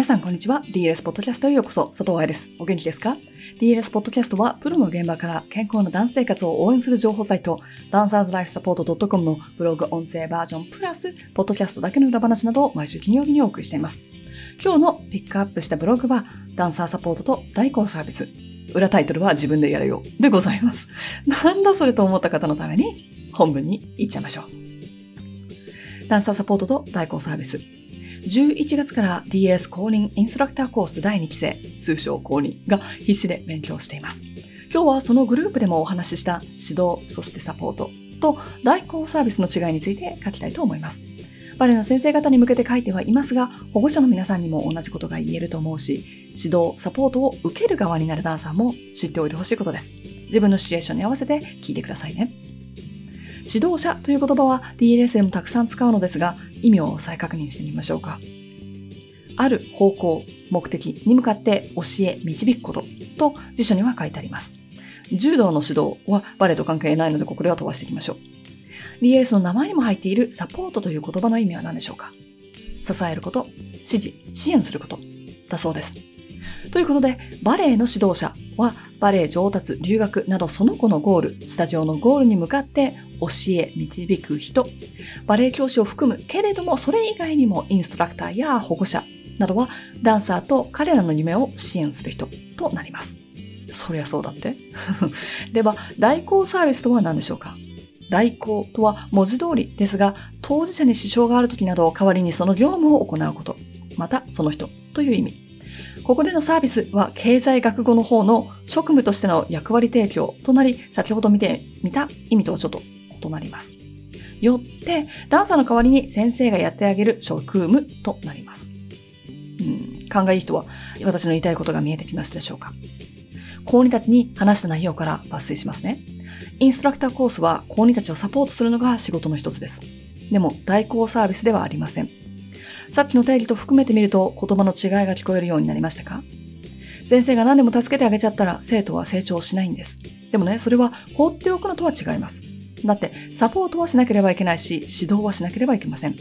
皆さん、こんにちは。DLS ポッドキャストへようこそ。佐藤愛です。お元気ですか ?DLS ポッドキャストは、プロの現場から健康なダンス生活を応援する情報サイト、ダンサーズライフサポート .com のブログ音声バージョンプラス、ポッドキャストだけの裏話などを毎週金曜日にお送りしています。今日のピックアップしたブログは、ダンサーサポートと代行サービス。裏タイトルは自分でやれよでございます。なんだそれと思った方のために、本文に行っちゃいましょう。ダンサーサポートと代行サービス。11月から DS 公認インストラクターコース第2期生、通称公認が必死で勉強しています。今日はそのグループでもお話しした指導、そしてサポートと代行サービスの違いについて書きたいと思います。バレエの先生方に向けて書いてはいますが、保護者の皆さんにも同じことが言えると思うし、指導、サポートを受ける側になるダンサーも知っておいてほしいことです。自分のシチュエーションに合わせて聞いてくださいね。指導者という言葉は DLS でもたくさん使うのですが、意味を再確認してみましょうか。ある方向、目的に向かって教え、導くことと辞書には書いてあります。柔道の指導はバレエと関係ないのでここでは飛ばしていきましょう。DLS の名前にも入っているサポートという言葉の意味は何でしょうか支えること、指示、支援することだそうです。ということで、バレエの指導者は、バレエ上達、留学などその子のゴール、スタジオのゴールに向かって教え、導く人、バレエ教師を含むけれども、それ以外にもインストラクターや保護者などは、ダンサーと彼らの夢を支援する人となります。そりゃそうだって？では、代行サービスとは何でしょうか？代行とは文字通りですが、当事者に支障がある時など代わりにその業務を行うこと、またその人という意味。ここでのサービスは経済学語の方の職務としての役割提供となり、先ほど見てみた意味とはちょっと異なります。よって、ダンサーの代わりに先生がやってあげる職務となります。うん、勘がいい人は私の言いたいことが見えてきましたでしょうか高2たちに話した内容から抜粋しますね。インストラクターコースは高2たちをサポートするのが仕事の一つです。でも代行サービスではありません。さっきの定義と含めてみると言葉の違いが聞こえるようになりましたか？先生が何でも助けてあげちゃったら生徒は成長しないんです。でもね、それは放っておくのとは違います。だって、サポートはしなければいけないし、指導はしなければいけません。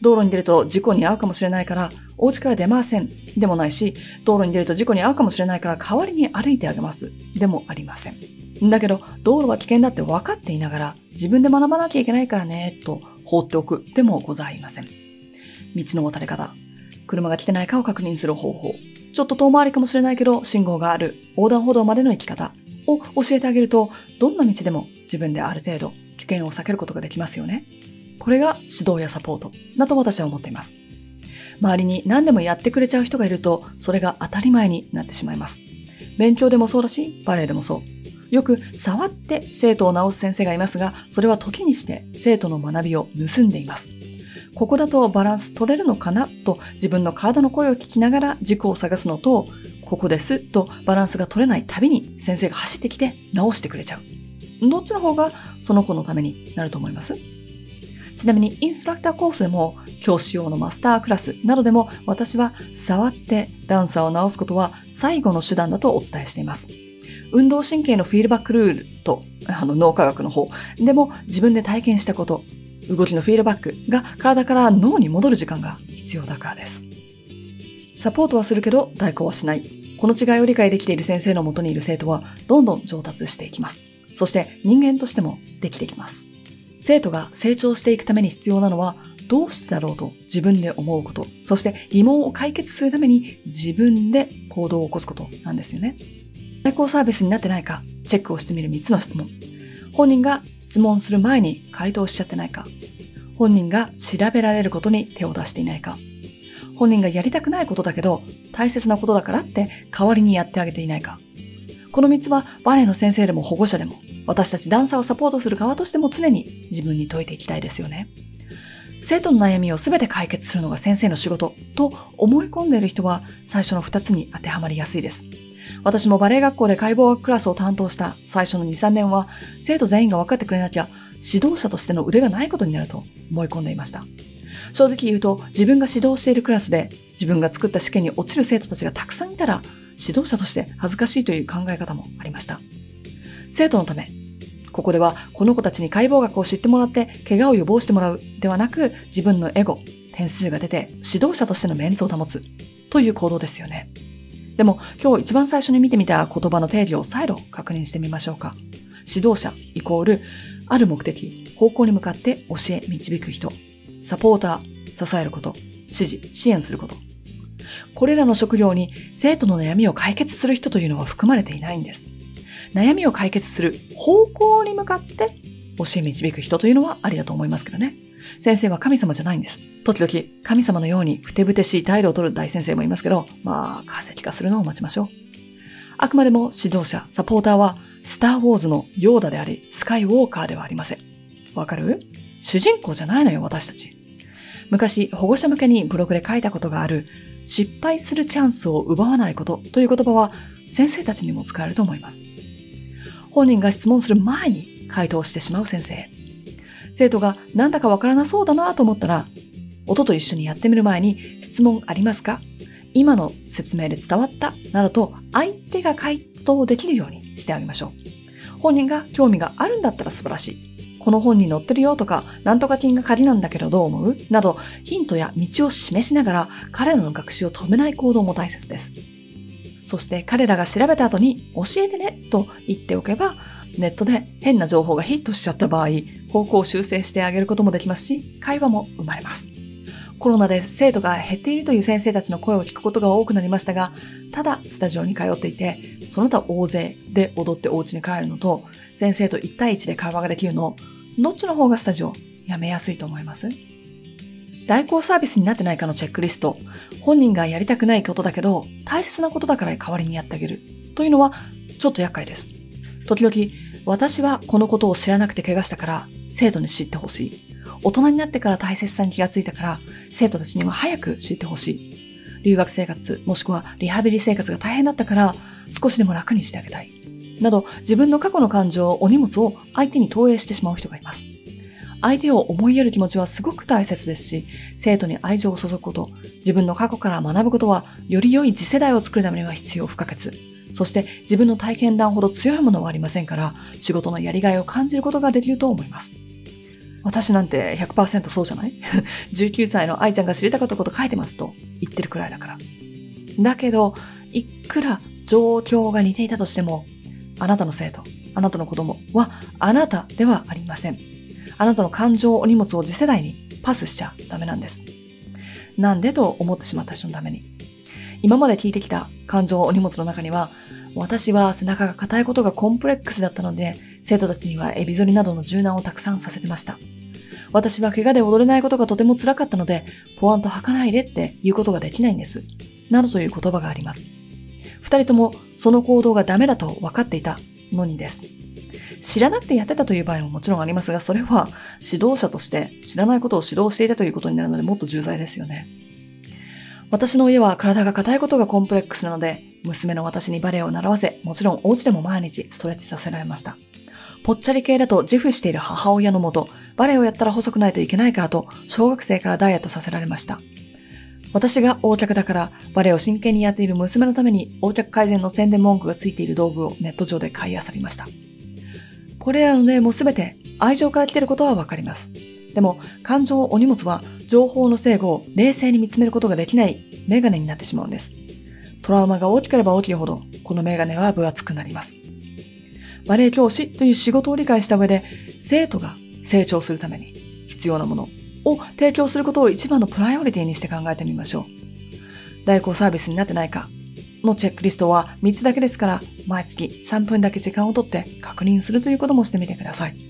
道路に出ると事故に遭うかもしれないから、お家から出ません。でもないし、道路に出ると事故に遭うかもしれないから、代わりに歩いてあげます。でもありません。だけど、道路は危険だって分かっていながら、自分で学ばなきゃいけないからね、と放っておくでもございません。道の渡り方、車が来てないかを確認する方法、ちょっと遠回りかもしれないけど信号がある横断歩道までの行き方を教えてあげると、どんな道でも自分である程度危険を避けることができますよね。これが指導やサポートだと私は思っています。周りに何でもやってくれちゃう人がいると、それが当たり前になってしまいます。勉強でもそうだし、バレエでもそう。よく触って生徒を直す先生がいますが、それは時にして生徒の学びを盗んでいます。ここだとバランス取れるのかな？と自分の体の声を聞きながら軸を探すのと、ここですとバランスが取れないたびに先生が走ってきて直してくれちゃう。どっちの方がその子のためになると思います？ちなみにインストラクターコースでも教師用のマスタークラスなどでも私は触ってダンサーを直すことは最後の手段だとお伝えしています。運動神経のフィードバックルールとあの脳科学の方でも自分で体験したこと動きのフィードバックが体から脳に戻る時間が必要だからです。サポートはするけど代行はしない。この違いを理解できている先生のもとにいる生徒はどんどん上達していきます。そして人間としてもできてきます。生徒が成長していくために必要なのはどうしてだろうと自分で思うこと、そして疑問を解決するために自分で行動を起こすことなんですよね。代行サービスになってないかチェックをしてみる3つの質問。本人が質問する前に回答しちゃってないか、本人が調べられることに手を出していないか、本人がやりたくないことだけど大切なことだからって代わりにやってあげていないか。この3つはバレエの先生でも保護者でも私たちダンサーをサポートする側としても常に自分に解いていきたいですよね。生徒の悩みを全て解決するのが先生の仕事と思い込んでいる人は最初の2つに当てはまりやすいです。私もバレエ学校で解剖学クラスを担当した最初の2、3年は、生徒全員が分かってくれなきゃ、指導者としての腕がないことになると思い込んでいました。正直言うと、自分が指導しているクラスで、自分が作った試験に落ちる生徒たちがたくさんいたら、指導者として恥ずかしいという考え方もありました。生徒のため、ここではこの子たちに解剖学を知ってもらって怪我を予防してもらうではなく自分のエゴ、点数が出て指導者としてのメンツを保つ。という行動ですよね。でも今日一番最初に見てみた言葉の定義を再度確認してみましょうか。指導者イコール、ある目的、方向に向かって教え、導く人。サポーター、支えること。指示、支援すること。これらの職業に生徒の悩みを解決する人というのは含まれていないんです。悩みを解決する方向に向かって教え導く人というのはありだと思いますけどね。先生は神様じゃないんです。時々神様のようにふてぶてしい態度を取る大先生もいますけど、まあ、化石化するのを待ちましょう。あくまでも指導者、サポーターは、スターウォーズのヨーダであり、スカイウォーカーではありません。わかる？主人公じゃないのよ、私たち。昔、保護者向けにブログで書いたことがある、失敗するチャンスを奪わないことという言葉は、先生たちにも使えると思います。本人が質問する前に回答してしまう先生。生徒がなんだかわからなそうだなと思ったら、音と一緒にやってみる前に質問ありますか？今の説明で伝わった？などと相手が回答できるようにしてあげましょう。本人が興味があるんだったら素晴らしい。この本に載ってるよとか、なんとか金が仮なんだけどどう思う？など、ヒントや道を示しながら彼らの学習を止めない行動も大切です。そして彼らが調べた後に教えてねと言っておけば、ネットで変な情報がヒットしちゃった場合、方向を修正してあげることもできますし、会話も生まれます。コロナで生徒が減っているという先生たちの声を聞くことが多くなりましたが、ただスタジオに通っていて、その他大勢で踊ってお家に帰るのと、先生と1対1で会話ができるの、どっちの方がスタジオやめやすいと思います？代行サービスになってないかのチェックリスト、本人がやりたくないことだけど、大切なことだから代わりにやってあげる。というのは、ちょっと厄介です。時々、私はこのことを知らなくて怪我したから、生徒に知ってほしい。大人になってから大切さに気がついたから、生徒たちには早く知ってほしい。留学生活、もしくはリハビリ生活が大変だったから、少しでも楽にしてあげたい。など、自分の過去の感情、お荷物を相手に投影してしまう人がいます。相手を思いやる気持ちはすごく大切ですし、生徒に愛情を注ぐこと、自分の過去から学ぶことは、より良い次世代を作るためには必要不可欠。そして自分の体験談ほど強いものはありませんから、仕事のやりがいを感じることができると思います。私なんて100%そうじゃない ?19 歳の愛ちゃんが知りたかったこと書いてますと言ってるくらいだから。だけど、いくら状況が似ていたとしても、あなたの生徒、あなたの子供はあなたではありません。あなたの感情、お荷物を次世代にパスしちゃダメなんです。なんでと思ってしまった人のために。今まで聞いてきた感情、お荷物の中には、私は背中が硬いことがコンプレックスだったので、生徒たちにはエビ反りなどの柔軟をたくさんさせてました。私は怪我で踊れないことがとても辛かったので、ポワンと吐かないでって言うことができないんです。などという言葉があります。二人ともその行動がダメだと分かっていたのにです。知らなくてやってたという場合ももちろんありますが、それは指導者として知らないことを指導していたということになるのでもっと重罪ですよね。私の家は体が硬いことがコンプレックスなので、娘の私にバレエを習わせ、もちろんお家でも毎日ストレッチさせられました。ぽっちゃり系だと自負している母親のもと、バレエをやったら細くないといけないからと、小学生からダイエットさせられました。私が横脚だから、バレエを真剣にやっている娘のために、横脚改善の宣伝文句がついている道具をネット上で買い漁りました。これらの例もすべて愛情から来ていることはわかります。でも、感情お荷物は情報の整合を冷静に見つめることができないメガネになってしまうんです。トラウマが大きければ大きいほど、このメガネは分厚くなります。バレエ教師という仕事を理解した上で、生徒が成長するために必要なものを提供することを一番のプライオリティにして考えてみましょう。代行サービスになってないかのチェックリストは3つだけですから、毎月3分だけ時間をとって確認するということもしてみてください。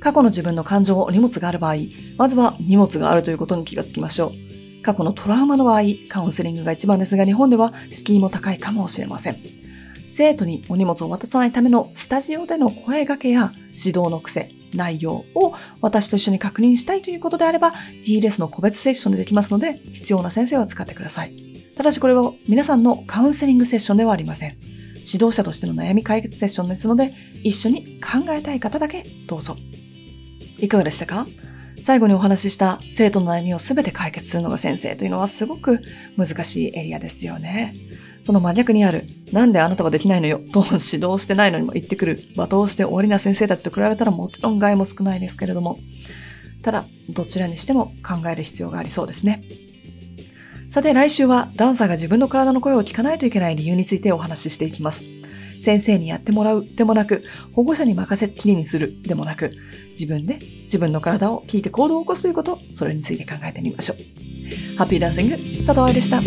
過去の自分の感情、荷物がある場合、まずは荷物があるということに気がつきましょう。過去のトラウマの場合、カウンセリングが一番ですが、日本では敷居も高いかもしれません。生徒にお荷物を渡さないためのスタジオでの声掛けや指導の癖、内容を私と一緒に確認したいということであれば、DLS の個別セッションでできますので、必要な先生は使ってください。ただしこれは皆さんのカウンセリングセッションではありません。指導者としての悩み解決セッションですので、一緒に考えたい方だけどうぞ。いかがでしたか？最後にお話しした生徒の悩みを全て解決するのが先生というのはすごく難しいエリアですよね。その真逆にある、なんであなたはできないのよ、と指導してないのにも言ってくる、罵倒して終わりな先生たちと比べたらもちろん害も少ないですけれども、ただ、どちらにしても考える必要がありそうですね。さて来週はダンサーが自分の体の声を聞かないといけない理由についてお話ししていきます。先生にやってもらうでもなく、保護者に任せっきりにするでもなく、自分で自分の体を聞いて行動を起こすということ、それについて考えてみましょう。ハッピーダンシング、佐藤愛でした。